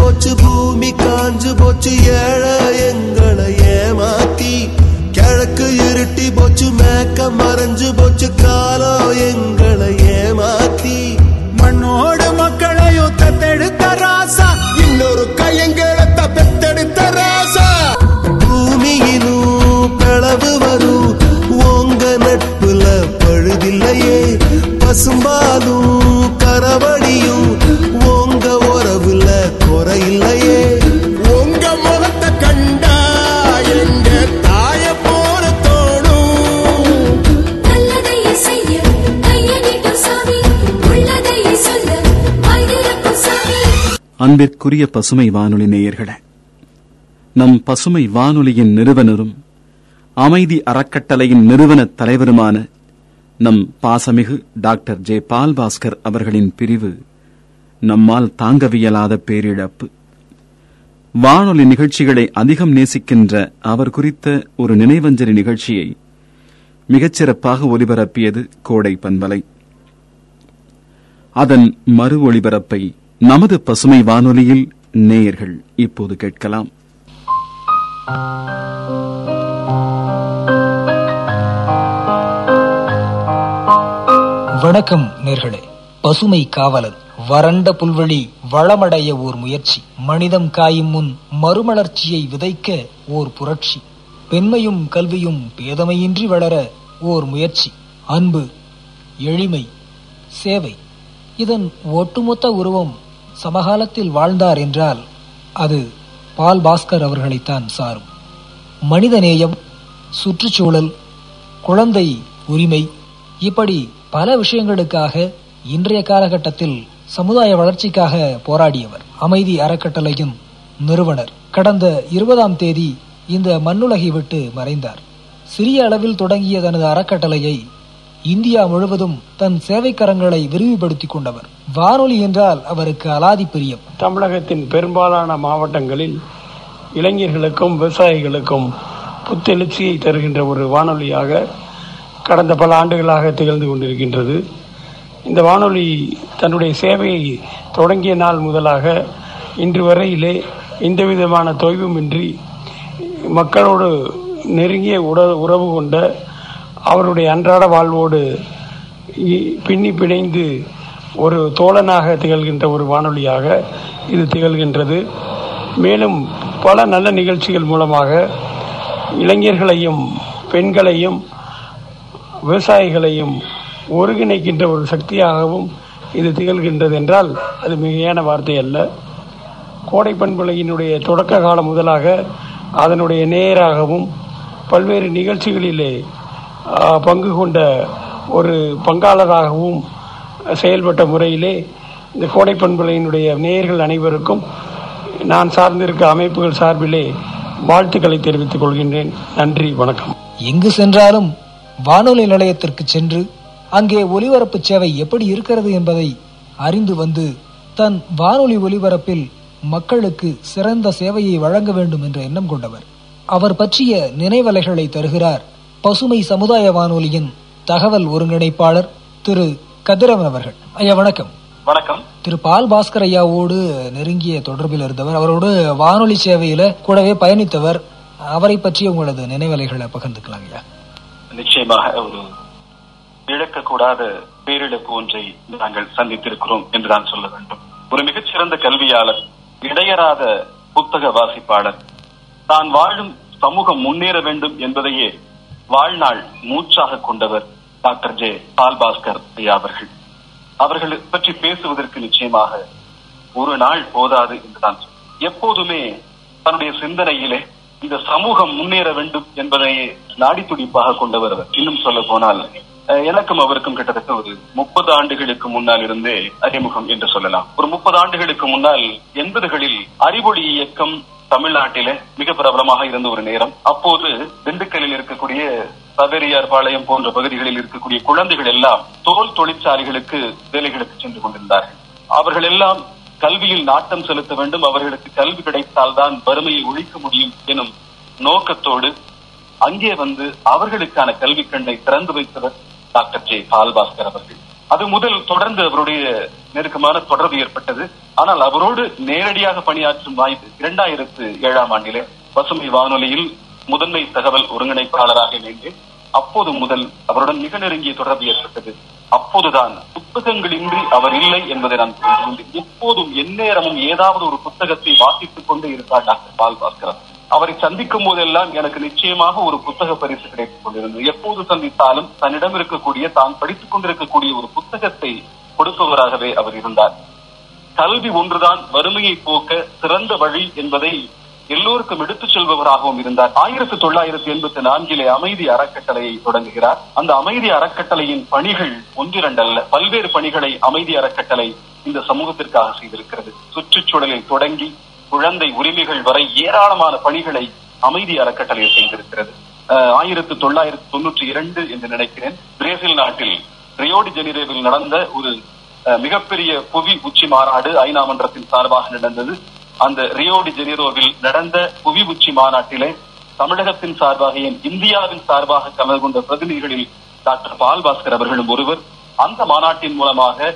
போச்சு பூமி காஞ்சு போச்சு ஏழை எங்களை ஏமாத்தி. கிழக்கு இருட்டி போச்சு மேக்க மறைஞ்சு போச்சு காலம் எங்களை ஏமாத்தி. மண்ணோடு மக்களையும் தத்தெடுத்த ராசா இன்னொரு கையங்களத்த பெத்தெடுத்த ராசா. பூமியிலும் பிளவு வரும் உங்க நட்புல பழுதில்லையே. பசும்பாலும் உங்க உறவுல குறையில்லையே. உங்க முகத்தை கண்டா எங்க தாய போல தோணும். அன்பிற்குரிய பசுமை வானொலி நேயர்களே நம் பசுமை வானொலியின் நிறுவனரும் அமைதி அறக்கட்டளையின் நிறுவன தலைவருமான நம் பாசமிகு டாக்டர் ஜே பால் பாஸ்கர் அவர்களின் பிரிவு நம்மால் தாங்கவியலாத பேரிழப்பு. வானொலி நிகழ்ச்சிகளை அதிகம் நேசிக்கின்ற அவர் குறித்த ஒரு நினைவஞ்சலி நிகழ்ச்சியை மிகச்சிறப்பாக ஒலிபரப்பியது கோடை பண்பலை. அதன் மறு ஒளிபரப்பை நமது பசுமை வானொலியில் நேயர்கள் இப்போது கேட்கலாம். வணக்கம் நேர்களே. பசுமை காவலன் வறண்ட புல்வெளி வளமடைய ஓர் முயற்சி மனிதம் காயும் முன் மறுமலர்ச்சியை விதைக்க ஓர் புரட்சி. பெண்மையும் கல்வியும் பேதமையின்றி வளர ஓர் முயற்சி அன்பு எளிமை சேவை. இதன் ஒட்டுமொத்த உருவம் சமகாலத்தில் வாழ்ந்தார் என்றால் அது பால் பாஸ்கர் அவர்களைத்தான் சாரும். மனிதநேயம் சுற்றுச்சூழல் குழந்தை உரிமை இப்படி பல விஷயங்களுக்காக இன்றைய காலகட்டத்தில் சமுதாய வளர்ச்சிக்காக போராடியவர் அமைதி அறக்கட்டளையின் நிறுவனர். கடந்த இருபதாம் தேதி இந்த மண்ணுலகை விட்டு மறைந்தார். சிறிய அளவில் தொடங்கிய தனது அறக்கட்டளையை இந்தியா முழுவதும் தன் சேவைக்கரங்களை விரிவுபடுத்திக் கொண்டவர். வானொலி என்றால் அவருக்கு அலாதி பிரியம். தமிழகத்தின் பெரும்பாலான மாவட்டங்களில் இளைஞர்களுக்கும் விவசாயிகளுக்கும் புத்தெழுச்சியை தருகின்ற ஒரு வானொலியாக கடந்த பல ஆண்டுகளாக திகழ்ந்து கொண்டிருக்கின்றது. இந்த வானொலி தன்னுடைய சேவையை தொடங்கிய நாள் முதலாக இன்று வரையிலே எந்த விதமான தொய்வுமின்றி மக்களோடு நெருங்கிய உட உறவு கொண்ட அவருடைய அன்றாட வாழ்வோடு பின்னி பிணைந்து ஒரு தோழனாக திகழ்கின்ற ஒரு வானொலியாக இது திகழ்கின்றது. மேலும் பல நல்ல நிகழ்ச்சிகள் மூலமாக இளைஞர்களையும் பெண்களையும் விவசாயிகளையும் ஒருங்கிணைக்கின்ற ஒரு சக்தியாகவும் இது திகழ்கின்றது என்றால் அது மிகையான வார்த்தை அல்ல. கோடை பண்புலையினுடைய தொடக்க காலம் முதலாக அதனுடைய நேராகவும் பல்வேறு நிகழ்ச்சிகளிலே பங்கு கொண்ட ஒரு பங்காளராகவும் செயல்பட்ட முறையிலே இந்த கோடை பண்புலையினுடைய நேயர்கள் அனைவருக்கும் நான் சார்ந்திருக்க அமைப்புகள் சார்பிலே வாழ்த்துக்களை தெரிவித்துக் கொள்கின்றேன். நன்றி வணக்கம். எங்கு சென்றாலும் வானொலி நிலையத்திற்கு சென்று அங்கே ஒலிபரப்பு சேவை எப்படி இருக்கிறது என்பதை அறிந்து வந்து தன் வானொலி ஒலிபரப்பில் மக்களுக்கு சிறந்த சேவையை வழங்க வேண்டும் என்ற எண்ணம் கொண்டவர். அவர் பற்றிய நினைவலைகளை தருகிறார் பசுமை சமுதாய வானொலியின் தகவல் ஒருங்கிணைப்பாளர் திரு கதிரவன் அவர்கள். ஐயா வணக்கம். வணக்கம். திரு பால் பாஸ்கர் ஐயாவோடு நெருங்கிய தொடர்பில் இருந்தவர். அவரோடு வானொலி சேவையில கூடவே பயணித்தவர். அவரை பற்றி உங்களது நினைவலைகளை பகிர்ந்துக்கலாம் ஐயா. நிச்சயமாக ஒரு இழக்கக்கூடாத பேரிழப்பு ஒன்றை நாங்கள் சந்தித்திருக்கிறோம் என்றுதான் சொல்ல வேண்டும். ஒரு மிகச்சிறந்த கல்வியாளர் இடையறாத புத்தக வாசிப்பாளர் தான் வாழும் சமூகம் முன்னேற வேண்டும் என்பதையே வாழ்நாள் மூச்சாக கொண்டவர் டாக்டர் ஜே பால்பாஸ்கர் ஐயா அவர்கள். அவர்கள் பற்றி பேசுவதற்கு நிச்சயமாக ஒரு நாள் போதாது என்றுதான் எப்போதுமே தன்னுடைய சிந்தனையிலே இந்த சமூகம் முன்னேற வேண்டும் என்பதையே நாடி துடிப்பாக கொண்டவர் இன்னும் சொல்ல போனால் எனக்கும் அவருக்கும் கிட்டத்தட்ட ஒரு முப்பது ஆண்டுகளுக்கு முன்னால் இருந்தே அறிமுகம் என்று சொல்லலாம். ஒரு முப்பது ஆண்டுகளுக்கு முன்னால் எண்பதுகளில் அறிவொளி இயக்கம் தமிழ்நாட்டில மிக பிரபலமாக இருந்த ஒரு நேரம். அப்போது திண்டுக்கல்லில் இருக்கக்கூடிய சபேரியார் பாளையம் போன்ற பகுதிகளில் இருக்கக்கூடிய குழந்தைகள் எல்லாம் தோல் தொழிற்சாலைகளுக்கு வேலைகளுக்கு சென்று கொண்டிருந்தார்கள். அவர்கள் எல்லாம் கல்வியில் நாட்டம் செலுத்த வேண்டும் அவர்களுக்கு கல்வி கிடைத்தால்தான் வறுமையை ஒழிக்க முடியும் எனும் நோக்கத்தோடு அங்கே வந்து அவர்களுக்கான கல்வி கண்ணை திறந்து வைத்தவர் டாக்டர் ஜே பால்பாஸ்கர் அவர்கள். அது முதல் தொடர்ந்து அவருடைய நெருக்கமான தொடர்பு ஏற்பட்டது. ஆனால் அவரோடு நேரடியாக பணியாற்றும் வாய்ப்பு இரண்டாயிரத்து ஏழாம் ஆண்டிலே பசுமை வானொலியில் முதன்மை தகவல் ஒருங்கிணைப்பாளராக இணைந்து அப்போது முதல் அவருடன் மிக நெருங்கிய தொடர்பு ஏற்பட்டது. அப்போதுதான் புத்தகங்களின்றி அவர் இல்லை என்பதை நான் புரிந்து கொண்டேன். எப்போதும் எந்நேரமும் ஏதாவது ஒரு புத்தகத்தை வாசித்துக் கொண்டே இருந்தார் டாக்டர் பால் பாஸ்கரன் அவரை சந்திக்கும் போதெல்லாம் எனக்கு நிச்சயமாக ஒரு புத்தக பரிசு கிடைத்துக் கொண்டிருந்தது. எப்போது சந்தித்தாலும் தன்னிடம் இருக்கக்கூடிய தான் படித்துக் கொண்டிருக்கக்கூடிய ஒரு புத்தகத்தை கொடுப்பவராகவே அவர் இருந்தார். கல்வி ஒன்றுதான் வறுமையை போக்க சிறந்த வழி என்பதை எல்லோருக்கும் எடுத்துச் செல்பவராகவும் இருந்தார். ஆயிரத்தி தொள்ளாயிரத்தி எண்பத்தி நான்கிலே அமைதி அறக்கட்டளையை தொடங்குகிறார். அந்த அமைதி அறக்கட்டளையின் பணிகள் ஒன்றிரண்டல்ல. பல்வேறு பணிகளை அமைதி அறக்கட்டளை இந்த சமூகத்திற்காக செய்திருக்கிறது. சுற்றுச்சூழலில் தொடங்கி குழந்தை உரிமைகள் வரை ஏராளமான பணிகளை அமைதி அறக்கட்டளை செய்திருக்கிறது. ஆயிரத்தி தொள்ளாயிரத்தி தொன்னூற்றி இரண்டு என்று நினைக்கிறேன். பிரேசில் நாட்டில் ரியோடி ஜெனிரேவில் நடந்த ஒரு மிகப்பெரிய புவி உச்சி மாநாடு ஐநா மன்றத்தின் சார்பாக நடந்தது. அந்த ரியோடி ஜெனிரோவில் நடந்த புவி உச்சி மாநாட்டிலே தமிழகத்தின் சார்பாக ஏன் இந்தியாவின் சார்பாக கலந்து கொண்ட பிரதிநிதிகளில் டாக்டர் பால் பாஸ்கர் அவர்களும் ஒருவர். அந்த மாநாட்டின் மூலமாக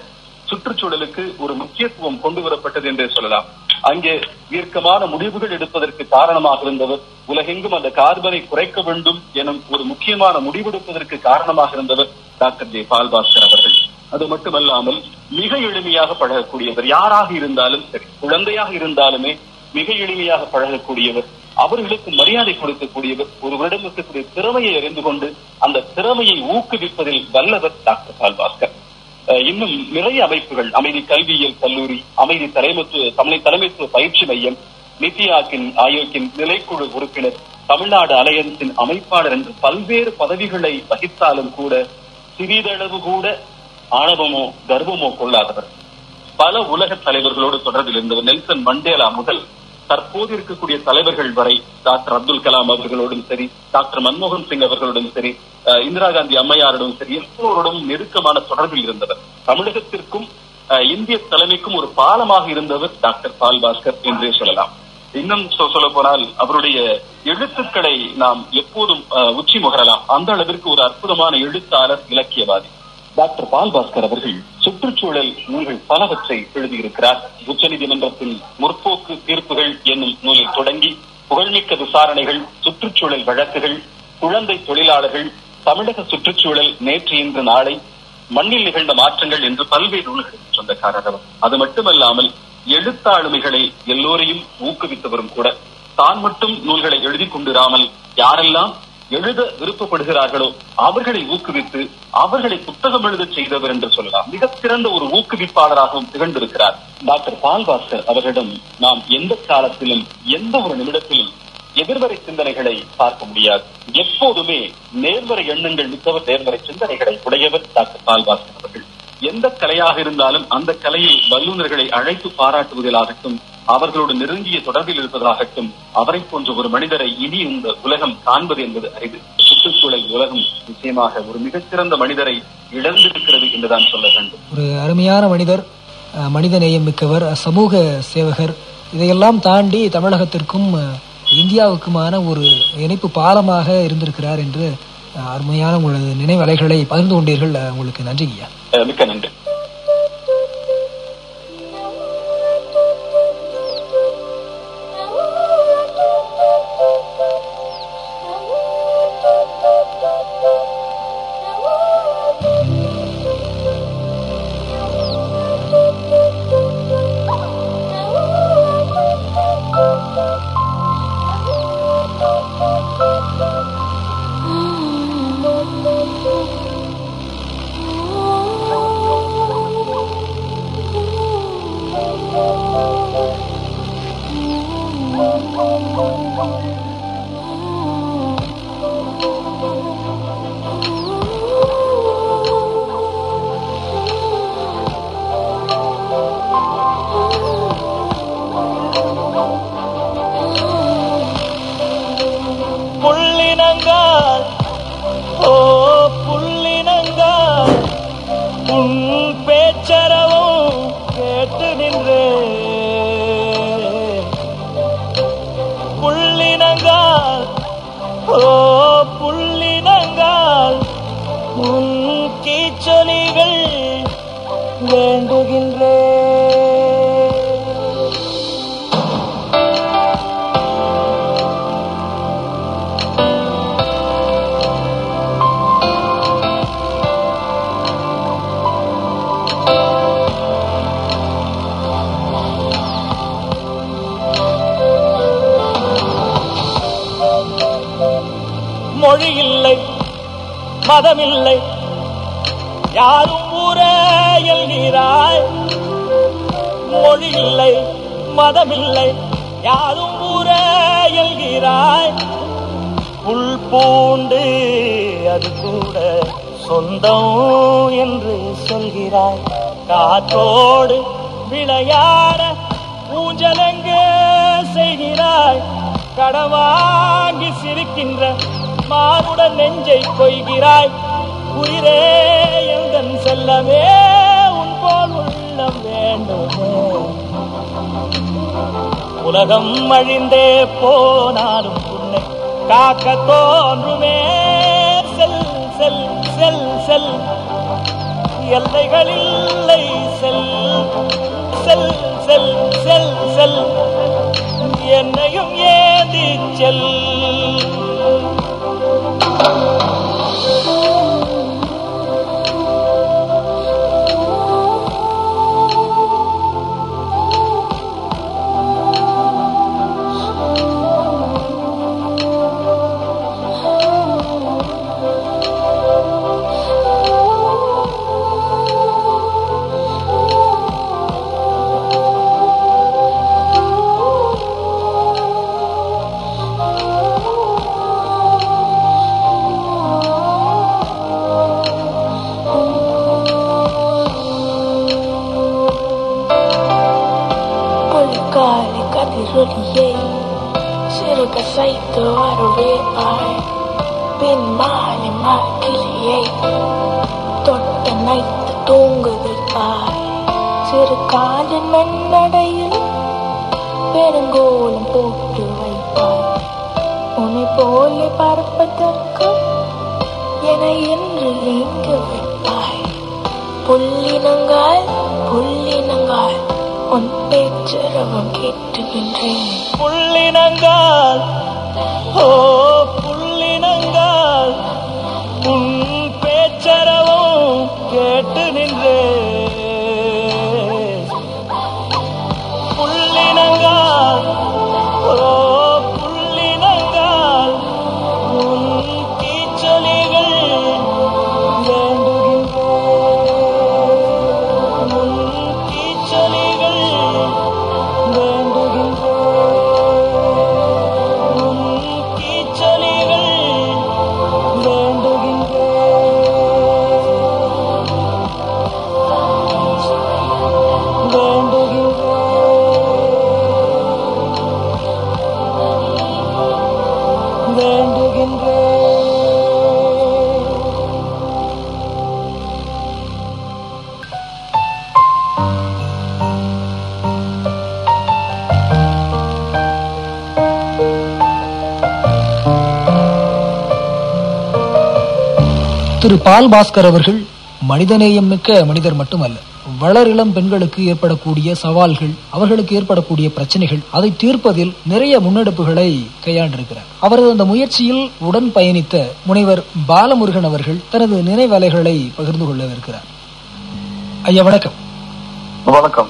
சுற்றுச்சூழலுக்கு ஒரு முக்கியத்துவம் கொண்டு வரப்பட்டது என்றே சொல்லலாம். அங்கே தீர்க்கமான முடிவுகள் எடுப்பதற்கு காரணமாக இருந்தவர். உலகெங்கும் அந்த கார்பனை குறைக்க வேண்டும் எனும் ஒரு முக்கியமான முடிவெடுப்பதற்கு காரணமாக இருந்தவர் டாக்டர் ஜே பால் பாஸ்கர் அவர்கள். அது மட்டுமல்லாமல் மிக எளிமையாக பழகக்கூடியவர் யாராக இருந்தாலும் சரி குழந்தையாக இருந்தாலுமே மிக எளிமையாக பழகக்கூடியவர் அவர்களுக்கு மரியாதை கொடுக்கக்கூடியவர் ஒருவரிடம் இருக்கக்கூடிய திறமையை அறிந்து கொண்டு அந்த திறமையை ஊக்குவிப்பதில் வல்லவர் டாக்டர் பால் பாஸ்கர் இன்னும் நிறைய அமைப்புகள். அமைதி கல்வியியல் கல்லூரி அமைதி தலைமைத்துவ தமிழை தலைமைத்துவ பயிற்சி மையம் நிதி ஆக்கின் ஆயோக்கின் நிலைக்குழு உறுப்பினர் தமிழ்நாடு அலையன்ஸின் அமைப்பாளர் என்று பல்வேறு பதவிகளை வகித்தாலும் கூட சிறிதளவு கூட ஆணவமோ கர்வமோ கொள்ளாதவர். பல உலக தலைவர்களோடு தொடர்பில் இருந்தவர் நெல்சன் மண்டேலா முதல் தற்போது இருக்கக்கூடிய தலைவர்கள் வரை டாக்டர் அப்துல் கலாம் அவர்களோடும் சரி டாக்டர் மன்மோகன் சிங் அவர்களோடும் சரி இந்திரா காந்தி அம்மையாரோடும் சரி எல்லோரோடும் நெருக்கமான தொடர்பில் இருந்தவர். தமிழகத்திற்கும் இந்திய தலைமைக்கும் ஒரு பாலமாக இருந்தவர் டாக்டர் பால் பாஸ்கர் என்றே சொல்லலாம். இன்னும் சொல்ல போனால் அவருடைய எழுத்துக்களை நாம் எப்போதும் அஹ், உச்சி முகரலாம் அந்த அளவிற்கு ஒரு அற்புதமான எழுத்தாளர் இலக்கியவாதி. டாக்டர் பால் பாஸ்கர் அவர்கள் சுற்றுச்சூழல் நூல்கள் பலவற்றை எழுதியிருக்கிறார். உச்சநீதிமன்றத்தின் முற்போக்கு தீர்ப்புகள் என்னும் நூலில் தொடங்கி புகழ்மிக்க விசாரணைகள் சுற்றுச்சூழல் வழக்குகள் குழந்தை தொழிலாளர்கள் தமிழக சுற்றுச்சூழல் நேற்று இன்று நாளை மண்ணில் நிகழ்ந்த மாற்றங்கள் என்று பல்வேறு நூல்களுக்கு சொந்தக்காரர் அவர். அது மட்டுமல்லாமல் எழுத்தாளுமைகளை எல்லோரையும் ஊக்குவித்தவரும் கூட. தான் மட்டும் நூல்களை எழுதி கொண்டிராமல் யாரெல்லாம் எழுத விருப்பப்படுகிறார்களோ அவர்களை ஊக்குவித்து அவர்களை புத்தகம் எழுதச் செய்தவர் என்று சொல்லலாம். மிக சிறந்த ஒரு ஊக்குவிப்பாளராகவும் திகழ்ந்திருக்கிறார். டாக்டர் பால்பாஸ்கர் அவர்களிடம் நாம் எந்த காலத்திலும் எந்த ஒரு நிமிடத்திலும் எதிர்மறை சிந்தனைகளை பார்க்க முடியாது. எப்போதுமே நேர்மறை எண்ணங்கள் மிக்கவர் நேர்மறை சிந்தனைகளை உடையவர் டாக்டர் பால்பாஸ்கர் அவர்கள். எந்த கலையாக இருந்தாலும் அந்த கலையில் வல்லுநர்களை அழைத்து பாராட்டுவதிலாகட்டும் அவர்களோடு நெருங்கிய தொடர்பில் இருப்பதாகட்டும் அவரை போன்ற ஒரு மனிதரை இனி இந்த உலகம் காண்பது என்பது அரிது. சுற்றுச்சூழல் உலகம் நிச்சயமாக ஒரு மிகச்சிறந்த மனிதரை இழந்திருக்கிறது என்றுதான் சொல்ல வேண்டும். ஒரு அருமையான மனிதர் அஹ், மனித நேயம் மிக்கவர் சமூக சேவகர். இதையெல்லாம் தாண்டி தமிழகத்திற்கும் இந்தியாவுக்குமான ஒரு இணைப்பு பாலமாக இருந்திருக்கிறார் என்று அருமையான உங்களது நினைவலைகளை பகிர்ந்து கொண்டீர்கள். உங்களுக்கு நன்றி ஐயா. மிக்க நன்றி. மொழி இல்லை மதமில்லை. யாரும் ஊரே எல்கிறாய் மொழி இல்லை மதமில்லை. யாரும் ஊரே எல்கிறாய் புல் பூண்டு அது கூட சொந்தம் என்று சொல்கிறாய். காற்றோடு விளையாட ஊஞ்சலெங்கே செய்கிறாய்? கடவாங்கி சிரிக்கின்ற மானுடன் நெஞ்சை கொய்கிறாய் உயிரே எந்தன் செல்லமே உன் போல் உள்ளம் வேண்டுமே. உலகம் அழிந்தே போனாலும் உன்னை காக்க தோன்றுமே. செல் செல் செல் செல். எல்லைகள் இல்லை செல் செல் செல் செல் செல். என்னையும் ஏந்தி செல். Lord. உன் பேச்சரவம் கேட்டு நின்றேன் புள்ளினங்கால் ஓ திரு பால் பாஸ்கர் அவர்கள் மனிதநேயம் மிக்க மனிதர் மட்டுமல்ல வளரிளம் பெண்களுக்கு ஏற்படக்கூடிய சவால்கள் அவர்களுக்கு ஏற்படக்கூடிய பிரச்சனைகள் அதை தீர்ப்பதில் நிறைய முன்னெடுப்புகளை கையாண்டிருக்கிறார். அவரது அந்த முயற்சியில் உடன் பயணித்த முனைவர் பாலமுருகன் அவர்கள் தனது நினைவலைகளை பகிர்ந்து கொள்ளவிருக்கிறார். ஐயா வணக்கம். வணக்கம்.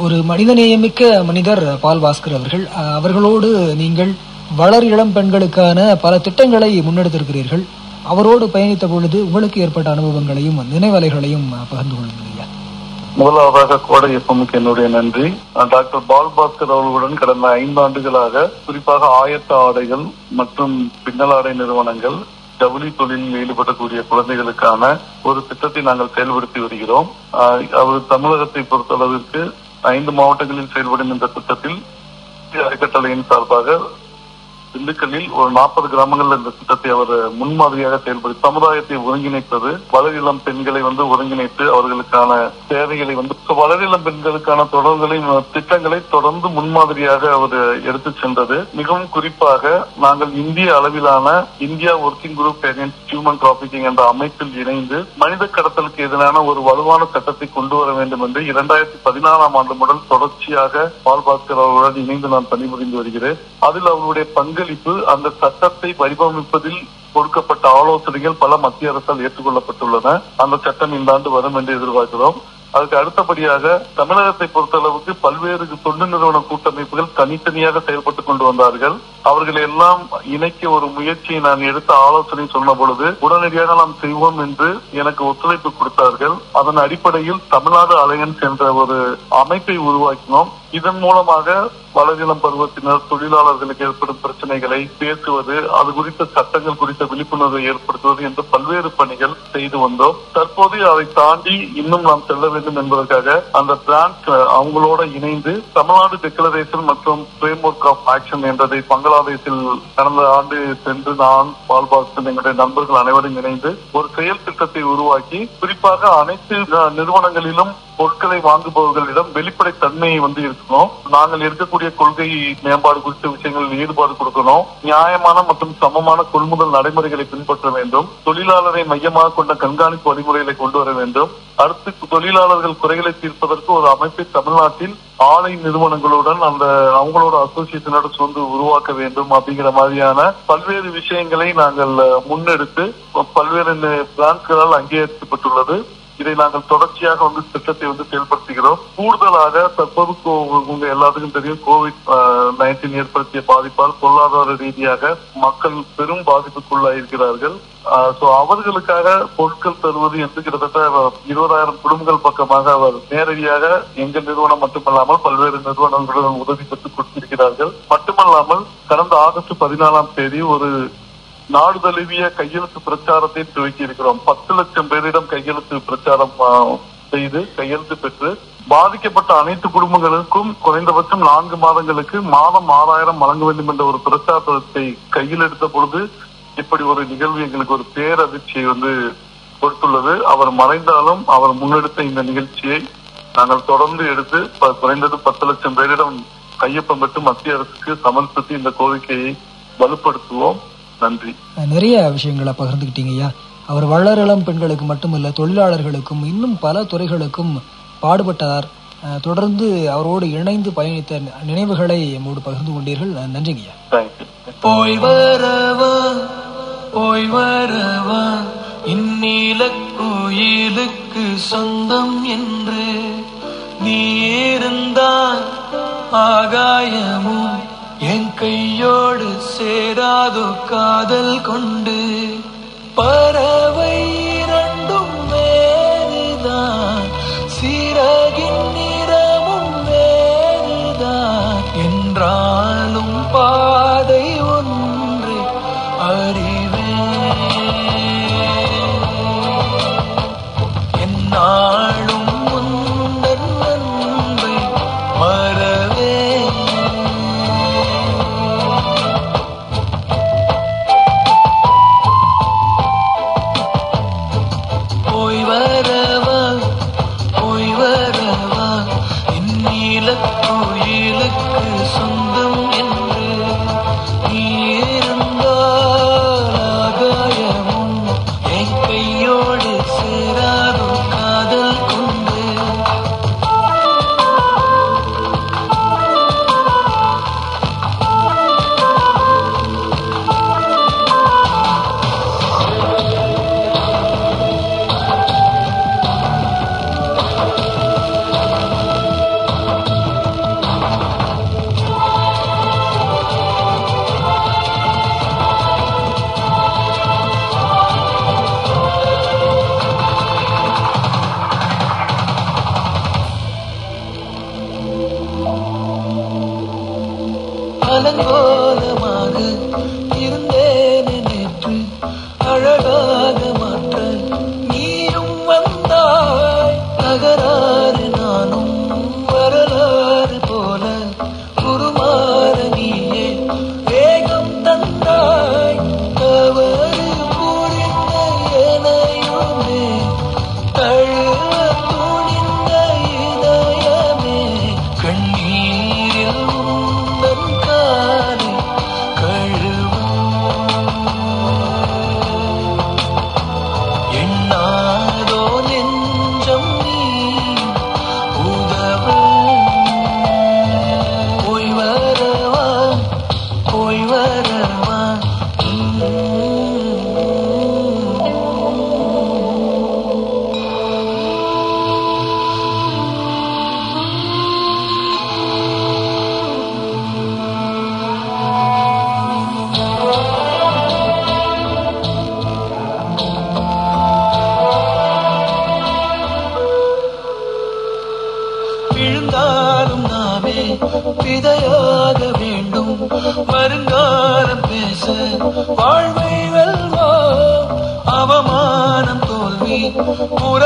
ஒரு மனிதநேயமிக்க மனிதர் பால் பாஸ்கர் அவர்கள் அவர்களோடு நீங்கள் வளர் இளம் பெண்களுக்கான பல திட்டங்களை முன்னெடுத்திருக்கிறீர்கள். அவரோடு பயணித்த பொழுது உங்களுக்கு ஏற்பட்ட அனுபவங்களையும் நினைவலைகளையும் பகிர்ந்து கொள்ளுங்கள். ஐயா முதலாவதாக கோடை எஃப்எம்க்கு என்னுடைய நன்றி. டாக்டர் பால் பாஸ்கர் அவர்களுடன் கடந்த ஐந்து ஆண்டுகளாக குறிப்பாக ஆயத்த ஆடைகள் மற்றும் பின்னலாடை நிறுவனங்கள் ஜவுளி தொழிலில் ஈடுபடக்கூடிய குழந்தைகளுக்கான ஒரு திட்டத்தை நாங்கள் செயல்படுத்தி வருகிறோம். அவர் தமிழகத்தை பொறுத்தளவிற்கு ஐந்து மாவட்டங்களில் செயல்படும் இந்த திட்டத்தில் அறக்கட்டளையின் சார்பாக திண்டுக்கல்லில் ஒரு நாற்பது கிராமங்கள்ல இந்த திட்டத்தை அவர் முன்மாதிரியாக செயல்படுத்தி சமுதாயத்தை ஒருங்கிணைப்பது வளரிளம் பெண்களை வந்து ஒருங்கிணைத்து அவர்களுக்கான தேவைகளை வந்து வளரிளம் பெண்களுக்கான தொடர்களை திட்டங்களை தொடர்ந்து முன்மாதிரியாக அவர் எடுத்து சென்றது. மிகவும் குறிப்பாக நாங்கள் இந்திய அளவிலான India working group against human trafficking என்ற அமைப்பில் இணைந்து மனித கடத்தலுக்கு எதிரான ஒரு வலுவான சட்டத்தை கொண்டு வர வேண்டும் என்று இரண்டாயிரத்தி பதினாறாம் ஆண்டு முதல் தொடர்ச்சியாக பால் பாஸ்கர் அவர்களுடன் இணைந்து நான் பணிபுரிந்து வருகிறேன். அதில் அவருடைய பங்கு பங்களிப்பு அந்த சட்டத்தை வடிவமைப்பதில் கொடுக்கப்பட்ட ஆலோசனைகள் பல மத்திய அரசால் ஏற்றுக்கொள்ளப்பட்டுள்ளன. அந்த சட்டம் இந்த ஆண்டு வரும் என்று எதிர்பார்க்கிறோம். அதுக்கு அடுத்தபடியாக தமிழகத்தை பொறுத்தளவுக்கு பல்வேறு தொண்டு நிறுவன கூட்டமைப்புகள் தனித்தனியாக செயல்பட்டுக் கொண்டு வந்தார்கள். அவர்களை எல்லாம் இணைக்க ஒரு முயற்சியை நான் எடுத்த ஆலோசனை சொன்ன பொழுது உடனடியாக நாம் செய்வோம் என்று எனக்கு ஒத்துழைப்பு கொடுத்தார்கள். அதன் அடிப்படையில் தமிழ்நாடு அலையன்ஸ் என்ற ஒரு அமைப்பை உருவாக்கினோம். இதன் மூலமாக வளரிளம் பருவத்தினர் தொழிலாளர்களுக்கு ஏற்படும் பிரச்சனைகளை பேசுவது அது குறித்த சட்டங்கள் குறித்த விழிப்புணர்வை ஏற்படுத்துவது என்று பல்வேறு பணிகள் செய்து வந்தோம். தற்போது அதை தாண்டி இன்னும் நாம் செல்ல வேண்டும் என்பதற்காக அந்த பிராண்ட் அவங்களோட இணைந்து தமிழ்நாடு டிக்ளரேஷன் மற்றும் பிரேம் ஒர்க் ஆஃப் ஆக்ஷன் என்றதை பங்களாதேஷில் கடந்த ஆண்டு சென்று நான் பால்பாஸ்டன் எங்களுடைய நண்பர்கள் அனைவரும் இணைந்து ஒரு செயல் திட்டத்தை உருவாக்கி குறிப்பாக அனைத்து நிறுவனங்களிலும் பொருட்களை வாங்குபவர்களிடம் வெளிப்படை தன்மையை வந்து இருக்கணும் நாங்கள் இருக்கக்கூடிய கொள்கை மேம்பாடு குறித்த விஷயங்களில் ஈடுபாடு கொடுக்கணும். நியாயமான மற்றும் சமமான கொள்முதல் நடைமுறைகளை பின்பற்ற வேண்டும். தொழிலாளரை மையமாக கொண்ட கண்காணிப்பு வழிமுறைகளை கொண்டு வர வேண்டும். அடுத்து தொழிலாளர்கள் குறைகளை தீர்ப்பதற்கு ஒரு அமைப்பை தமிழ்நாட்டில் ஆலை நிறுவனங்களுடன் அந்த அவங்களோட அசோசியேஷனோட சேர்ந்து உருவாக்க வேண்டும் அப்படிங்கிற மாதிரியான பல்வேறு விஷயங்களை நாங்கள் முன்னெடுத்து பல்வேறு பிரான்ஸ்களால் அங்கீகரிக்கப்பட்டுள்ளது. இதை நாங்கள் தொடர்ச்சியாக வந்து திட்டத்தை வந்து செயல்படுத்துகிறோம். கூடுதலாக தற்போது உங்க எல்லாத்துக்கும் தெரியும் கோவிட் நைன்டீன் ஏற்படுத்திய பாதிப்பால் பொருளாதார ரீதியாக மக்கள் பெரும் பாதிப்புக்குள்ளாயிருக்கிறார்கள். சோ அவர்களுக்காக பொருட்கள் தருவது என்று கிட்டத்தட்ட இருபதாயிரம் குடும்பங்கள் பக்கமாக அவர் நேரடியாக எங்கள் நிறுவனம் மட்டுமல்லாமல் பல்வேறு நிறுவனங்களுடன் உதவி பெற்று கொடுத்திருக்கிறார்கள். மட்டுமல்லாமல் கடந்த ஆகஸ்ட் பதினாலாம் தேதி ஒரு நாடு தழுவிய கையெழுத்து பிரச்சாரத்தை துவக்கி இருக்கிறோம். பத்து லட்சம் பேரிடம் கையெழுத்து பிரச்சாரம் செய்து கையெழுத்து பெற்று பாதிக்கப்பட்ட அனைத்து குடும்பங்களுக்கும் குறைந்தபட்சம் நான்கு மாதங்களுக்கு மாதம் ஆறாயிரம் வழங்க வேண்டும் என்ற ஒரு பிரச்சாரத்தை கையில் எடுத்த பொழுது இப்படி ஒரு நிகழ்வு எங்களுக்கு ஒரு பேரதிர்ச்சியை வந்து கொடுத்துள்ளது. அவர் மறைந்தாலும் அவர் முன்னெடுத்த இந்த நிகழ்ச்சியை நாங்கள் தொடர்ந்து எடுத்து ப- குறைந்தது பத்து லட்சம் பேரிடம் கையொப்பம் பெற்று மத்திய அரசுக்கு சமர்ப்பித்து இந்த கோரிக்கையை வலுப்படுத்துவோம். நன்றி. நிறைய விஷயங்களை பகிர்ந்துக்கிட்டீங்க ஐயா. அவர் வளரிளம் பெண்களுக்கு மட்டுமல்ல தொழிலாளர்களுக்கும் இன்னும் பல துறைகளுக்கும் பாடுபட்டார். தொடர்ந்து அவரோடு இணைந்து பயணித்த நினைவுகளை நம்மோடு பகிர்ந்து கொண்டீர்கள். நன்றிங்க ஐயா. போய் வரவா போய் வரவா இந்நீலக் கோயிலுக்கு சொந்தம் என்று நீ இருந்தால் ஆகாயமும் என் கையோடு சேராதோ காதல் கொண்டு பறவை இரண்டும் வேறுதான். சிறகின் நிறமும் வேறுதான். என்றாலும் பாதை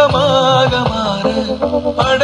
புறமாக மாற பட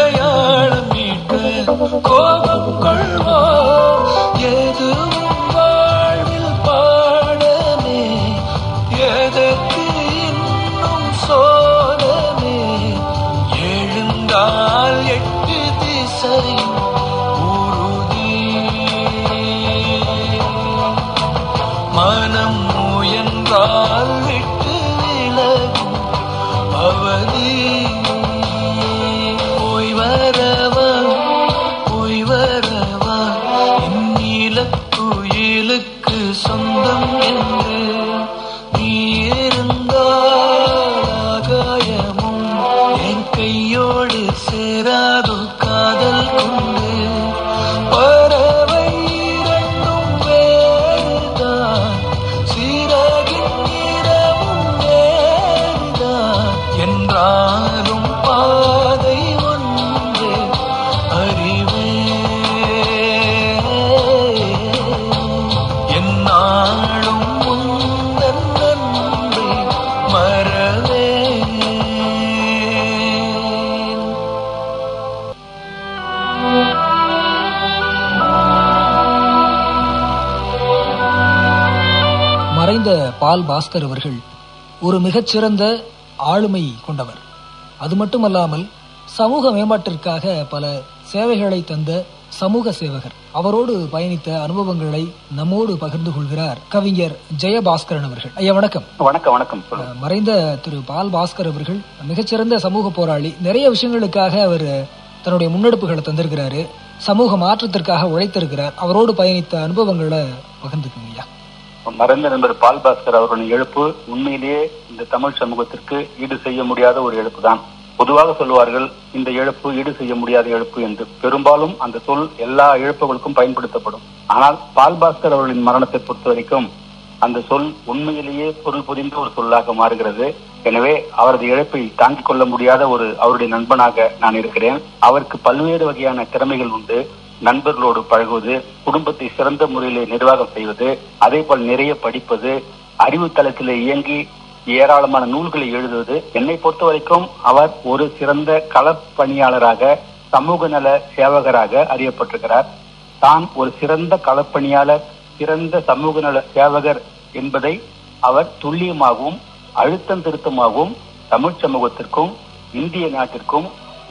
பால் பாஸ்கர் அவர்கள் ஒரு மிகச்சிறந்த ஆளுமை கொண்டவர். அது மட்டுமல்லாமல் சமூக மேம்பாட்டிற்காக பல சேவைகளை தந்த சமூக சேவகர். அவரோடு பயணித்த அனுபவங்களை நம்மோடு பகிர்ந்து கொள்கிறார் கவிஞர் ஜெயபாஸ்கரன் அவர்கள். ஐயா வணக்கம். வணக்கம் வணக்கம். மறைந்த திரு பால் பாஸ்கர் அவர்கள் மிகச்சிறந்த சமூக போராளி. நிறைய விஷயங்களுக்காக அவர் தன்னுடைய முன்னெடுப்புகளை தந்திருக்கிறாரு. சமூக மாற்றத்திற்காக உழைத்திருக்கிறார். அவரோடு பயணித்த அனுபவங்களை பகிர்ந்துக்குங்க ஐயா. மறைந்த நண்பர் பால் பாஸ்கர் அவர்களின் எழுப்பு உண்மையிலேயே இந்த தமிழ் சமூகத்திற்கு ஈடு செய்ய முடியாத ஒரு எழுப்பு தான் பொதுவாக சொல்லுவார்கள் இந்த இழப்பு ஈடு செய்ய முடியாத இழப்பு என்று. பெரும்பாலும் அந்த சொல் எல்லா இழப்புகளுக்கும் பயன்படுத்தப்படும். ஆனால் பால் பாஸ்கர் அவர்களின் மரணத்தை பொறுத்த வரைக்கும் அந்த சொல் உண்மையிலேயே பொருள் புரிந்த ஒரு சொல்லாக மாறுகிறது. எனவே அவரது இழப்பை தாங்கிக் கொள்ள முடியாத ஒரு அவருடைய நண்பனாக நான் இருக்கிறேன். அவருக்கு பல்வேறு வகையான திறமைகள் உண்டு. நண்பர்களோடு பழகுவது குடும்பத்தை சிறந்த முறையில் நிர்வாகம் செய்வது அதே போல் நிறைய படிப்பது அறிவு தளத்தில் இயங்கி ஏராளமான நூல்களை எழுதுவது. என்னை பொறுத்த வரைக்கும் அவர் ஒரு சிறந்த களப்பணியாளராக சமூக நல சேவகராக அறியப்பட்டிருக்கிறார். தான் ஒரு சிறந்த களப்பணியாளர் சிறந்த சமூக நல சேவகர் என்பதை அவர் துல்லியமாகவும் அழுத்தம் திருத்தமாகவும் தமிழ் சமூகத்திற்கும் இந்திய நாட்டிற்கும்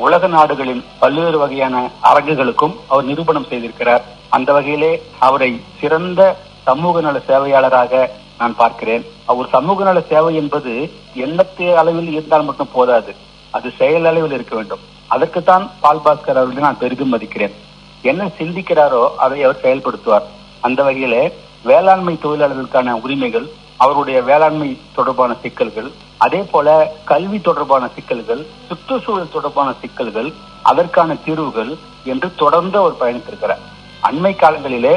உலக நாடுகளின் பல்வேறு வகையான அரங்குகளுக்கும் அவர் நிரூபணம் செய்திருக்கிறார். அந்த வகையிலே அவரை சிறந்த சமூக நல சேவையாளராக நான் பார்க்கிறேன். அவர் சமூக நல சேவை என்பது எண்ணத்து அளவில் இருந்தால் மட்டும் போதாது. அது செயல் அளவில் இருக்க வேண்டும். அதற்குத்தான் பால் பாஸ்கர் அவர்களை நான் பெரிதும் மதிக்கிறேன். என்ன சிந்திக்கிறாரோ அதை அவர் செயல்படுத்துவார். அந்த வகையிலே வேளாண்மை தொழிலாளர்களுக்கான உரிமைகள் அவருடைய வேளாண்மை தொடர்பான சிக்கல்கள் அதே போல கல்வி தொடர்பான சிக்கல்கள் சுற்றுச்சூழல் தொடர்பான சிக்கல்கள் அதற்கான தீர்வுகள் என்று தொடர்ந்து அவர் பயணித்திருக்கிறார். அண்மை காலங்களிலே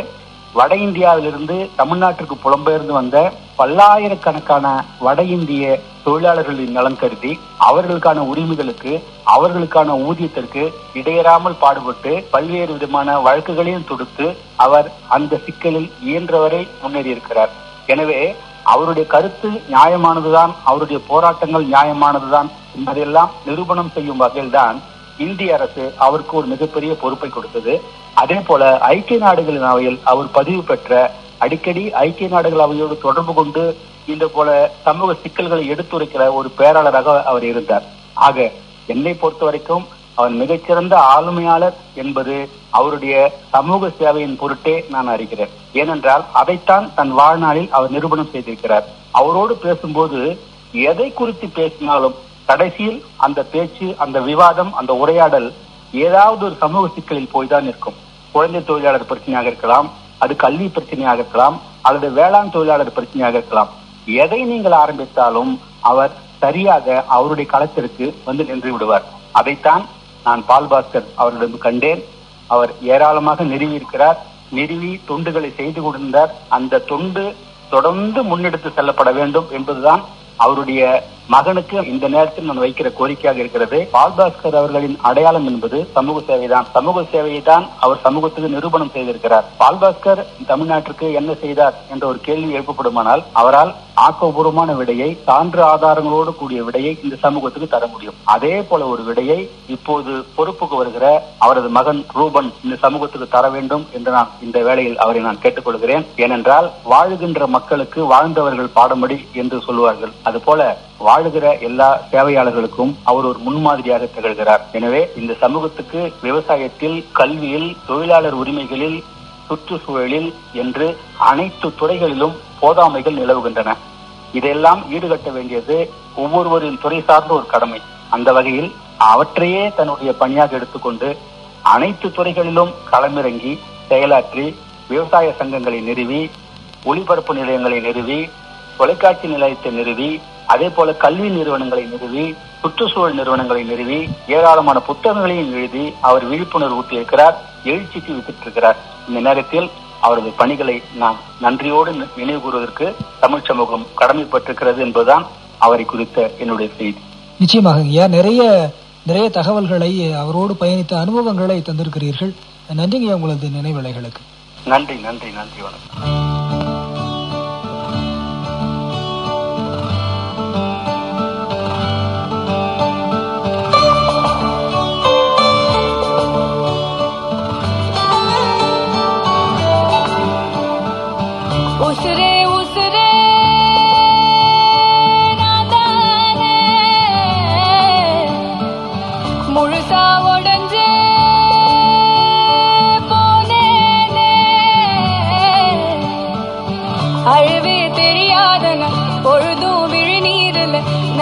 வட இந்தியாவிலிருந்து தமிழ்நாட்டிற்கு புலம்பெயர்ந்து வந்த பல்லாயிரக்கணக்கான வட இந்திய தொழிலாளர்களின் நலன் கருதி அவர்களுக்கான உரிமைகளுக்கு அவர்களுக்கான ஊதியத்திற்கு இடையறாமல் பாடுபட்டு பல்வேறு விதமான வழக்குகளையும் தொடுத்து அவர் அந்த சிக்கலில் இயன்றவரை முன்னேறியிருக்கிறார். எனவே அவருடைய கருத்து நியாயமானதுதான் அவருடைய போராட்டங்கள் நியாயமானதுதான் என்பதையெல்லாம் நிரூபணம் செய்யும் வகையில்தான் இந்திய அரசு அவருக்கு ஒரு மிகப்பெரிய பொறுப்பை கொடுத்தது. அதே போல ஐக்கிய நாடுகளின் அவையில் அவர் பதிவு பெற்ற அடிக்கடி ஐக்கிய நாடுகள் அவையோடு தொடர்பு கொண்டு இந்த போல சமூக சிக்கல்களை எடுத்துரைக்கிற ஒரு பேராளராக அவர் இருந்தார். ஆக என்னை பொறுத்த வரைக்கும் அவர் மிகச்சிறந்த ஆளுமையாளர் என்பது அவருடைய சமூக சேவையின் பொருட்டே நான் அறிகிறேன். ஏனென்றால் அதைத்தான் தன் வாழ்நாளில் அவர் நிரூபணம் செய்திருக்கிறார். அவரோடு பேசும்போது எதை குறித்து பேசினாலும் கடைசியில் அந்த பேச்சு அந்த விவாதம் அந்த உரையாடல் ஏதாவது ஒரு சமூக சிக்கலில் போய்தான் இருக்கும். குழந்தை தொழிலாளர் பிரச்சனையாக இருக்கலாம் அது கல்வி பிரச்சனையாக இருக்கலாம் அல்லது வேளாண் தொழிலாளர் பிரச்சனையாக இருக்கலாம். எதை நீங்கள் ஆரம்பித்தாலும் அவர் சரியாக அவருடைய களத்திற்கு வந்து நின்று விடுவார். அதைத்தான் நான் பால் பாஸ்கர் அவரிடம் கண்டேன். அவர் ஏராளமாக நிறுவி இருக்கிறார் நிறுவி தொண்டுகளை செய்து கொடுத்தார். அந்த தொண்டு தொடர்ந்து முன்னெடுத்து செல்லப்பட வேண்டும் என்பதுதான் அவருடைய மகனுக்கு இந்த நேரத்தில் நான் வைக்கிற கோரிக்கையாக இருக்கிறது. பால்பாஸ்கர் அவர்களின் அடையாளம் என்பது சமூக சேவைதான். சமூக சேவையை தான் அவர் சமூகத்துக்கு நிரூபணம் செய்திருக்கிறார். பால்பாஸ்கர் தமிழ்நாட்டிற்கு என்ன செய்தார் என்ற ஒரு கேள்வி எழுப்பப்படுமானால் அவரால் ஆக்கப்பூர்வமான விடையை சான்று ஆதாரங்களோடு கூடிய விடையை இந்த சமூகத்துக்கு தர முடியும். அதே போல ஒரு விடையை இப்போது பொறுப்புக்கு வருகிற அவரது மகன் ரூபன் இந்த சமூகத்துக்கு தர வேண்டும் என்று நான் இந்த வேளையில் அவரை நான் கேட்டுக்கொள்கிறேன். ஏனென்றால் வாழுகின்ற மக்களுக்கு வாழ்ந்தவர்கள் பாடமடி என்று சொல்லுவார்கள் அதுபோல வாழ் வாழுகிற எல்லா சேவையாளர்களுக்கும் அவர் ஒரு முன்மாதிரியாக திகழ்கிறார். எனவே இந்த சமூகத்துக்கு விவசாயத்தில் கல்வியில் தொழிலாளர் உரிமைகளில் சுற்றுச்சூழலில் என்று அனைத்து துறைகளிலும் போதாமைகள் நிலவுகின்றன. இதையெல்லாம் ஈடுகட்ட வேண்டியது ஒவ்வொருவரின் துறை சார்ந்த ஒரு கடமை. அந்த வகையில் அவற்றையே தன்னுடைய பணியாக எடுத்துக்கொண்டு அனைத்து துறைகளிலும் களமிறங்கி செயலாற்றி விவசாய சங்கங்களை நிறுவி ஒளிபரப்பு நிலையங்களை நிறுவி தொலைக்காட்சி நிலையத்தை நிறுவி அதே போல கல்வி நிறுவனங்களை நிறுவி சுற்றுச்சூழல் நிறுவனங்களை நிறுவி ஏராளமான புத்தகங்களையும் எழுதி அவர் விழிப்புணர்வு ஊட்டியிருக்கிறார் எழுச்சிக்கு வித்திட்டிருக்கிறார். இந்த நேரத்தில் அவரது பணிகளை நான் நன்றியோடு நினைவு கூறுவதற்கு தமிழ் சமூகம் கடமைப்பட்டிருக்கிறது என்பதுதான் அவரை குறித்த என்னுடைய செய்தி. நிச்சயமாக ஐயா நிறைய நிறைய தகவல்களை அவரோடு பயணித்த அனுபவங்களை தந்திருக்கிறீர்கள். நன்றிங்க உங்களது நினைவலைகளுக்கு. நன்றி நன்றி நன்றி வணக்கம்.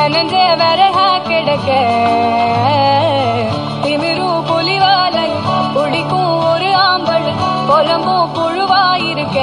நனஞ்ச வரஹா கிடக்க? திமிரும் புலிவாலை குடிக்கும் ஒரு ஆம்பல் புலம்பும் புழுவாயிருக்க?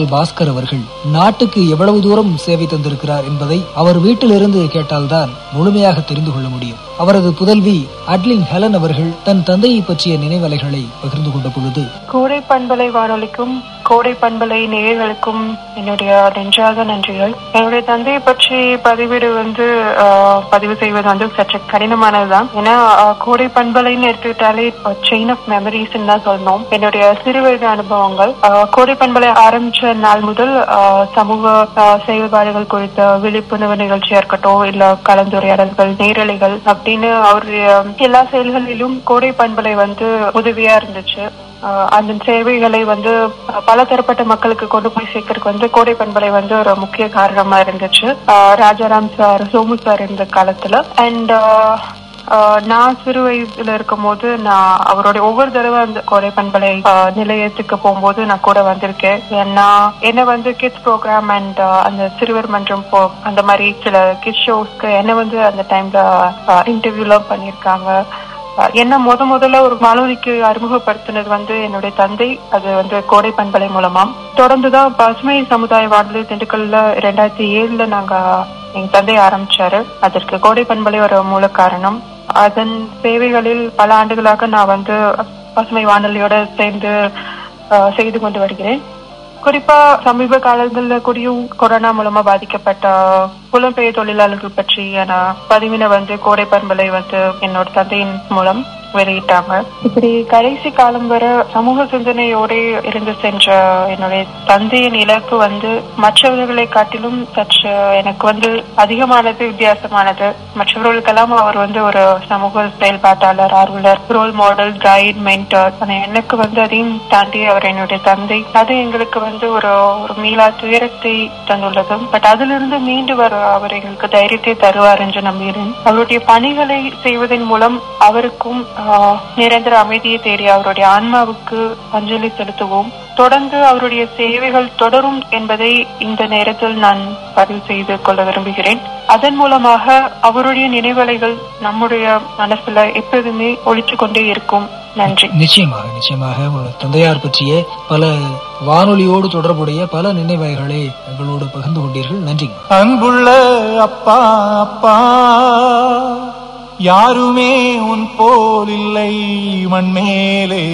பால் பாஸ்கர் அவர்கள் நாட்டுக்கு எவ்வளவு தூரம் சேவை தந்திருக்கிறார் என்பதை அவர் வீட்டிலிருந்து கேட்டால்தான் முழுமையாக தெரிந்து கொள்ள முடியும். அவரது புதல்வி அட்லின் ஹெலன் அவர்கள் தன் தந்தையை பற்றிய நினைவலைகளை பகிர்ந்து கொண்ட பொழுது கோடை பண்பலை வானொலிக்கும் கோடை பண்பலை நேயர்களுக்கும் என்னுடைய நெஞ்சாக நன்றிகள். என்னுடைய தந்தையை பற்றி பதிவீடு வந்து ஆஹ், பதிவு செய்வது வந்து சற்று கடினமானதுதான். ஏன்னா கோடை பண்பலைன்னு எடுத்துக்கிட்டாலே செயின் ஆஃப் மெமரிஸ் தான் சொல்லணும். என்னுடைய சிறுவயது அனுபவங்கள். ஆஹ், கோடை பண்பலை ஆரம்பிச்ச நாள் முதல் ஆஹ், சமூக செயல்பாடுகள் குறித்த விழிப்புணர்வு நிகழ்ச்சியா இருக்கட்டும் இல்ல கலந்துரையாடல்கள் நேரலைகள் அப்படின்னு அவருடைய எல்லா செயல்களிலும் கோடை பண்பலை வந்து உதவியா இருந்துச்சு. அந்த சேவைகளை வந்து பல தரப்பட்ட மக்களுக்கு கொண்டு போய் சேர்க்கறதுக்கு வந்து கோடை பண்பலை வந்து ஒரு முக்கிய காரணமா இருந்துச்சு. ராஜாராம் சார் சோமு சார் இருந்த காலத்துல. அண்ட் நான் சிறு வயசுல இருக்கும் போது நான் அவருடைய ஒவ்வொரு தடவை அந்த கோடை பண்பலை ஆஹ், நிலையத்துக்கு போகும்போது நான் கூட வந்திருக்கேன். ஏன்னா என்ன வந்து கிட்ஸ் ப்ரோக்ராம் அண்ட் அந்த சிறுவர் மன்றம் போ அந்த மாதிரி சில கிட்ஸ் ஷோஸ்க்கு என்ன வந்து அந்த டைம்ல இன்டர்வியூலாம் பண்ணியிருக்காங்க. என்ன முத முதல்ல ஒரு வானொலிக்கு அறிமுகப்படுத்தினது வந்து என்னுடைய தந்தை அது வந்து கோடை பண்பலை மூலமா தொடர்ந்துதான் பசுமை சமுதாய வானொலி திண்டுக்கல்ல ரெண்டாயிரத்தி ஏழுல நாங்க எங்க தந்தை ஆரம்பிச்சாரு. அதற்கு கோடை பண்பலை ஒரு மூல காரணம். அதன் சேவைகளில் பல ஆண்டுகளாக நான் வந்து பசுமை வானொலியோட சேர்ந்து அஹ், செய்து கொண்டு வருகிறேன். குறிப்பா சமீப காலங்களில் கூடியும் கொரோனா மூலமா பாதிக்கப்பட்ட புலம்பெயர் தொழிலாளர்கள் பற்றிய பதிவினை வந்து கோடை பண்பலை வந்து என்னோட தந்தையின் மூலம் வெளியிட்டாங்க. இப்படி கடைசி காலம் வர சமூக சிந்தனையோட இருந்து சென்ற என்னுடைய தந்தையின் இலக்கு வந்து மற்றவர்களை காட்டிலும் சற்று எனக்கு வந்து அதிகமானது வித்தியாசமானது. மற்றவர்களுக்கெல்லாம் அவர் வந்து ஒரு சமூக செயல்பாட்டாளர் ஆர்வலர் ரோல் மாடல் கைட் மென்டர் ஆனா எனக்கு வந்து அதையும் தாண்டி அவர் என்னுடைய தந்தை. அது எங்களுக்கு வந்து ஒரு ஒரு மீளா துயரத்தை தந்துள்ளது பட் அதிலிருந்து மீண்டு வர அவர் எங்களுக்கு தைரியத்தை தருவார் என்று நம்புகிறேன். அவருடைய பணிகளை செய்வதன் மூலம் அவருக்கும் நிரந்தர அமைதியை தேடி அவருடைய ஆன்மாவுக்கு அஞ்சலி செலுத்துவோம். தொடர்ந்து அவருடைய சேவைகள் தொடரும் என்பதை இந்த நேரத்தில் நான் பதிவு செய்து கொள்ள விரும்புகிறேன். அதன் மூலமாக அவருடைய நினைவலைகள் நம்முடைய மனசுல எப்போதுமே ஒழிச்சு கொண்டே இருக்கும். நன்றி. நிச்சயமாக நிச்சயமாக தந்தையார் பற்றிய பல வானொலியோடு தொடர்புடைய பல நினைவலைகளை எங்களோடு பகிர்ந்து கொண்டீர்கள். நன்றி அன்புள்ள அப்பா அப்பா யாருமே உன் போல் இல்லை மண்மேலே.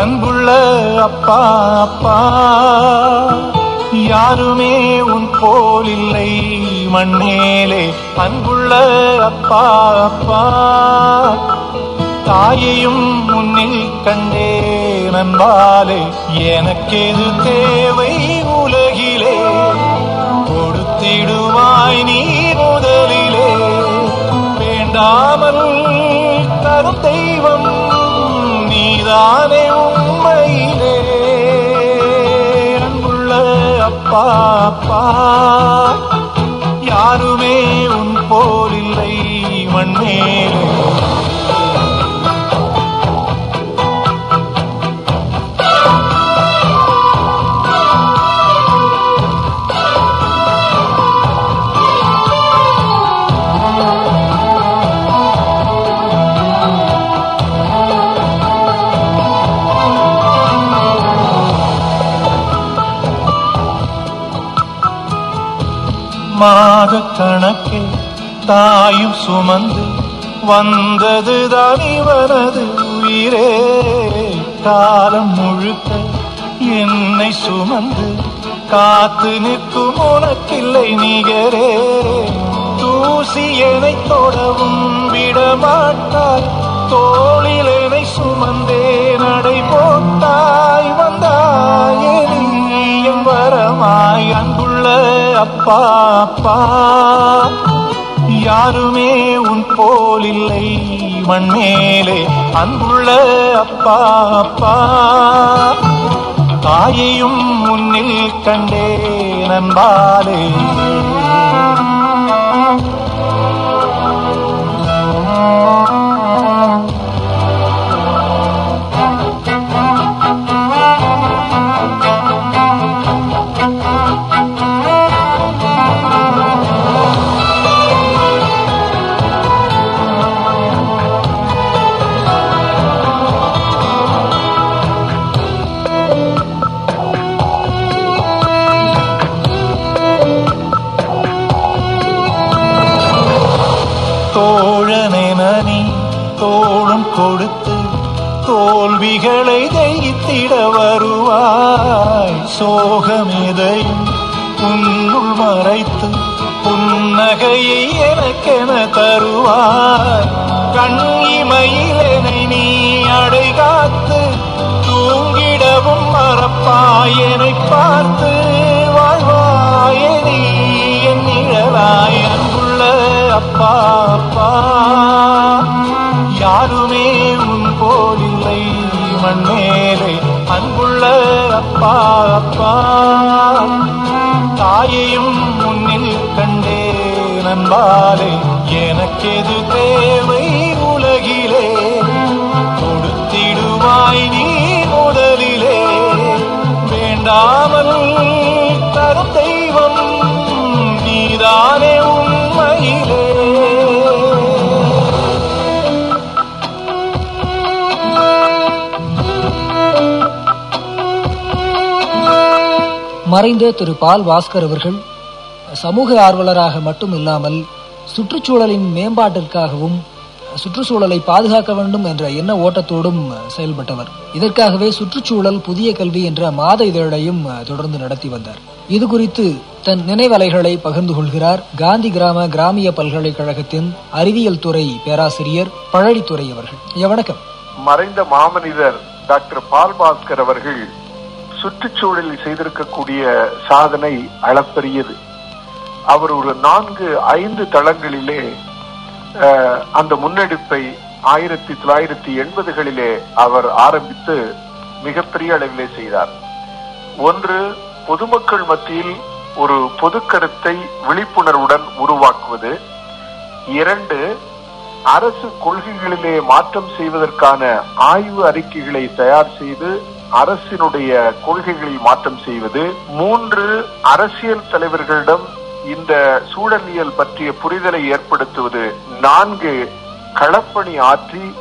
அன்புள்ள அப்பா அப்பா யாருமே உன் போல் இல்லை. மண்மேலே அன்புள்ள அப்பா அப்பா. தாயையும் முன்னில் கண்டே நண்பாலே எனக்கெது தேவை உலகிலே? கொடுத்திடுவாய் நீ முதலிலே. வேண்டாமல் தரும் தெய்வம் நீதானே பாப்பா யாருமே உன் போலில்லை மண்ணே. மாத கணக்கில் தாயும் சுமந்து வந்ததுதான் இவனது உயிரே. காலம் முழுக்க என்னை சுமந்து காத்து நிற்கும் உனக்கில்லை நிகரே. தூசியனை தொடவும் விடமாட்டாய். தோளிலனை சுமந்தே நடை போட்டாய். வந்தாயே நீ என் வரமாய். அன்புள்ள அப்பா அப்பா யாருமே உன் போல் இல்லை மண்மேலே அன்புள்ள அப்பா அப்பா. தாயையும் முன்னில் கண்டே நண்பாலே கொடுத்து தோல்விகளை தைத்திட வருவாய். சோகமெதையும் உன்னுள் மறைத்து புன்னகையை எனக்கென தருவாய். கண் இமையிலனை நீ அடை காத்து தூங்கிடவும் மறப்பாய். என்னை பார்த்து வாழ்வாயே நீ என் நிழலாய் அன்புள்ள அப்பா அப்பா. யாருமே உன் போலில்லை மண்ணேலே அன்புள்ள அப்பா அப்பா. தாயையும் முன்னில் கண்டே நண்பாலே எனக்கெது தேவை? மறைந்த திரு பால் பாஸ்கர் அவர்கள் சமூக ஆர்வலராக மட்டும் இல்லாமல் சுற்றுச்சூழலின் மேம்பாட்டிற்காகவும் சுற்றுச்சூழலை பாதுகாக்க வேண்டும் என்ற எண்ண ஓட்டத்தோடும் செயல்பட்டவர். இதற்காகவே சுற்றுச்சூழல் புதிய கல்வி என்ற மாத இதழையும் தொடர்ந்து நடத்தி வந்தார். இது குறித்து தன் நினைவலைகளை பகிர்ந்து கொள்கிறார் காந்தி கிராம கிராமிய பல்கலைக்கழகத்தின் அறிவியல் துறை பேராசிரியர் பழனித்துறை அவர்கள். வணக்கம். மறைந்த மாமனிதர் டாக்டர் பால் பாஸ்கர் அவர்கள் சுற்றுச்சூழலில் செய்திருக்கக்கூடிய சாதனை அளப்பரியது. அவர் ஒரு நான்கு ஐந்து தளங்களிலே அந்த முன்னெடுப்பை ஆயிரத்தி தொள்ளாயிரத்தி எண்பதுகளிலே அவர் ஆரம்பித்து மிகப்பெரிய அளவிலே செய்தார். ஒன்று பொதுமக்கள் மத்தியில் ஒரு பொது கருத்தை விழிப்புணர்வுடன் உருவாக்குவது. இரண்டு அரசு கொள்கைகளிலே மாற்றம் செய்வதற்கான ஆய்வு அறிக்கைகளை தயார் செய்து அரசினுடைய கொள்கைகளில் மாற்றம் செய்வது மூன்று அரசியல் தலைவர்களிடம் இந்த சூழலியல் பற்றிய புரிதலை ஏற்படுத்துவது நான்கு களப்பணி ஆற்றி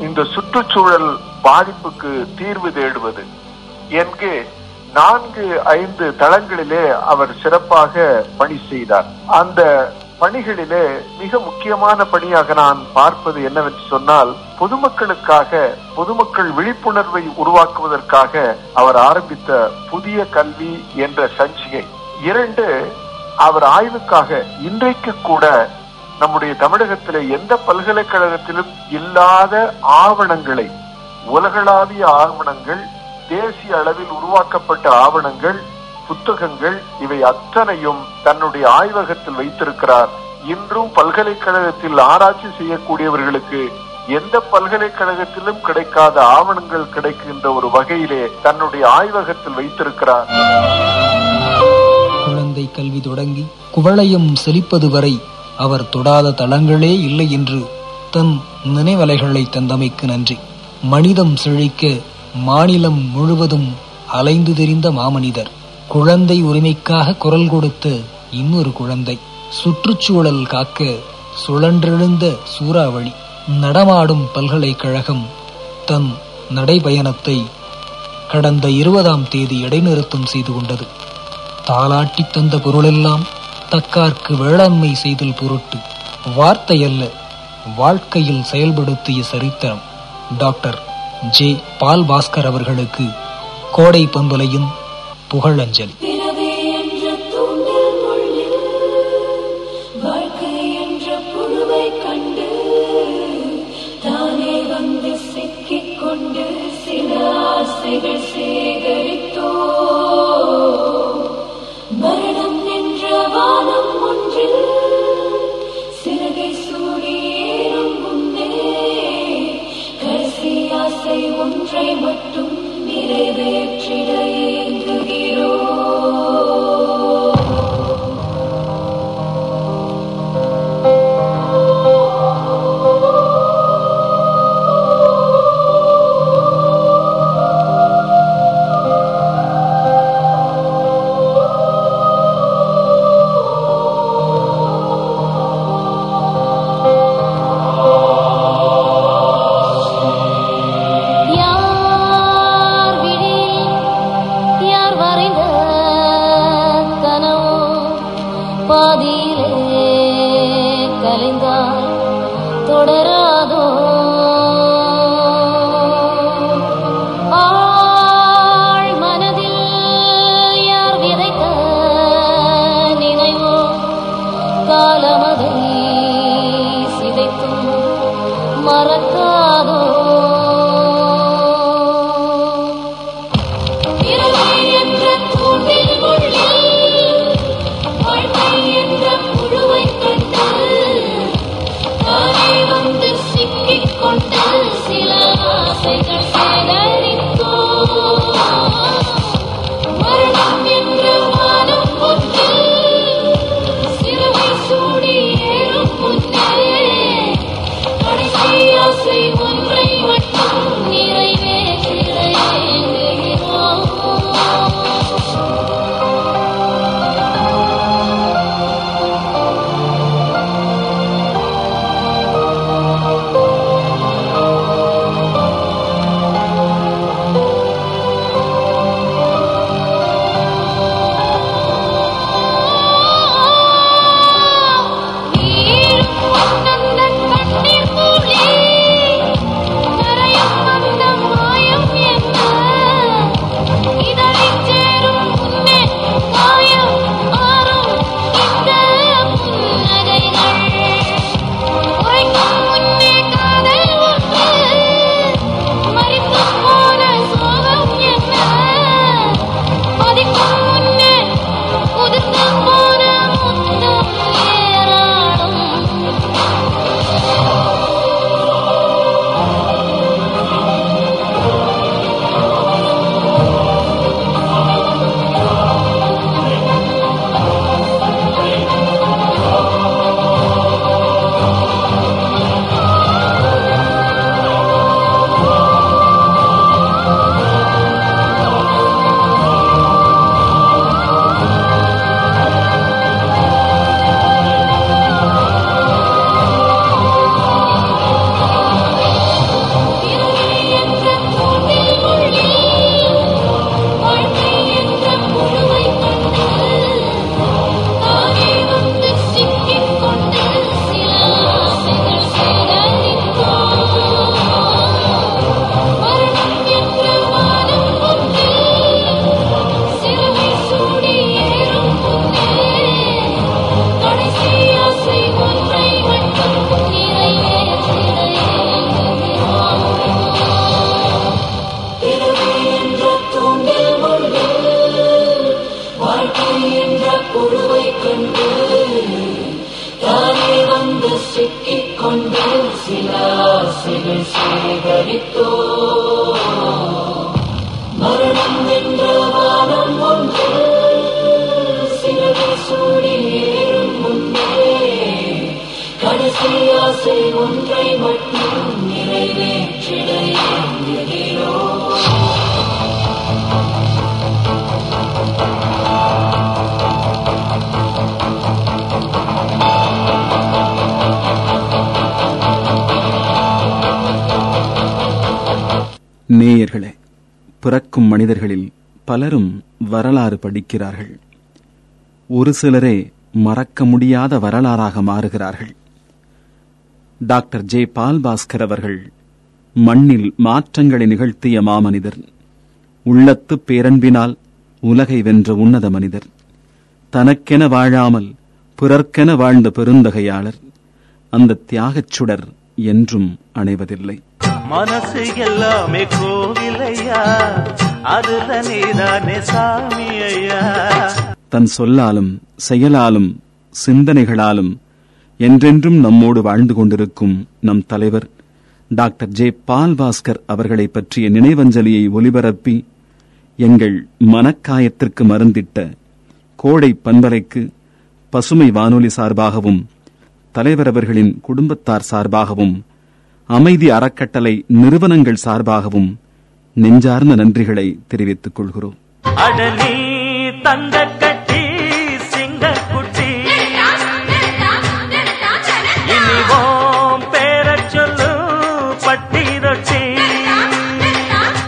இந்த சுற்றுச்சூழல் பாதிப்புக்கு தீர்வு தேடுவது. என்று நான்கு ஐந்து தளங்களிலே அவர் சிறப்பாக பணி செய்தார். அந்த பணிகளிலே மிக முக்கியமான பணியாக நான் பார்ப்பது என்னவென்று சொன்னால் பொதுமக்களுக்காக பொதுமக்கள் விழிப்புணர்வை உருவாக்குவதற்காக அவர் ஆரம்பித்த புதிய கல்வி என்ற சஞ்சிகை. இரண்டு அவர் ஆய்வுக்காக இன்றைக்கு கூட நம்முடைய தமிழகத்திலே எந்த பல்கலைக்கழகத்திலும் இல்லாத ஆவணங்களை உலகளாவிய ஆவணங்கள் தேசிய அளவில் உருவாக்கப்பட்ட ஆவணங்கள் புத்தகங்கள் இவை அத்தனையும் தன்னுடைய ஆய்வகத்தில் வைத்திருக்கிறார். இன்றும் பல்கலைக்கழகத்தில் ஆராய்ச்சி செய்யக்கூடியவர்களுக்கு எந்த பல்கலைக்கழகத்திலும் கிடைக்காத ஆவணங்கள் கிடைக்கின்ற ஒரு வகையிலே தன்னுடைய ஆய்வகத்தில் வைத்திருக்கிறார். குழந்தை கல்வி தொடங்கி குவளையும் செழிப்பது வரை அவர் தொடாத தளங்களே இல்லை என்று தன் நினைவலைகளை தந்தமைக்கு நன்றி. மனிதம் செழிக்க மாநிலம் முழுவதும் அலைந்து தெரிந்த மாமனிதர். குழந்தை உரிமைக்காக குரல் கொடுத்த இன்னொரு குழந்தை சுற்றுச்சூழல் காக்க சுழன்றெழுந்த சூறாவளி நடமாடும் பல்கலைக்கழகம் தன் நடைபயணத்தை கடந்த இருபதாம் தேதி இடைநிறுத்தம் செய்து கொண்டது. தாளாட்டி தந்த பொருளெல்லாம் தக்கார்க்கு வேளாண்மை செய்தல் பொருட்டு வார்த்தையல்ல வாழ்க்கையில் செயல்படுத்திய சரித்திரம். டாக்டர் ஜே பால் பாஸ்கர் அவர்களுக்கு கோடை பண்பலையின் புகழஞ்சலி பிறவி என்ற நேயர்களே பிறக்கும் மனிதர்களில் பலரும் வரலாறு படிக்கிறார்கள். ஒரு சிலரே மறக்க முடியாத வரலாறாக மாறுகிறார்கள். டாக்டர் ஜே பால் பாஸ்கர் அவர்கள் மண்ணில் மாற்றங்களை நிகழ்த்திய மாமனிதர் உள்ளத்து பேரன்பினால் உலகை வென்ற உன்னத மனிதர் தனக்கென வாழாமல் பிறர்க்கென வாழ்ந்த பெருந்தகையாளர் அந்த தியாகச் சுடர் என்றும் அணைவதில்லை. மனசு எல்லாமே கோவிலையா? அதுல நீதானே சாமி ஐயா தன் சொல்லாலும் செயலாலும் சிந்தனைகளாலும் என்றென்றும் நம்மோடு வாழ்ந்து கொண்டிருக்கும் நம் தலைவர் டாக்டர் ஜே பால் பாஸ்கர் அவர்களை பற்றிய நினைவஞ்சலியை ஒலிபரப்பி எங்கள் மனக்காயத்திற்கு மருந்திட்ட கோடை பண்பலைக்கு பசுமை வானொலி சார்பாகவும் தலைவர் அவர்களின் குடும்பத்தார் சார்பாகவும் அமைதி அறக்கட்டளை நிறுவனங்கள் சார்பாகவும் நெஞ்சார்ந்த நன்றிகளை தெரிவித்துக் கொள்கிறோம்.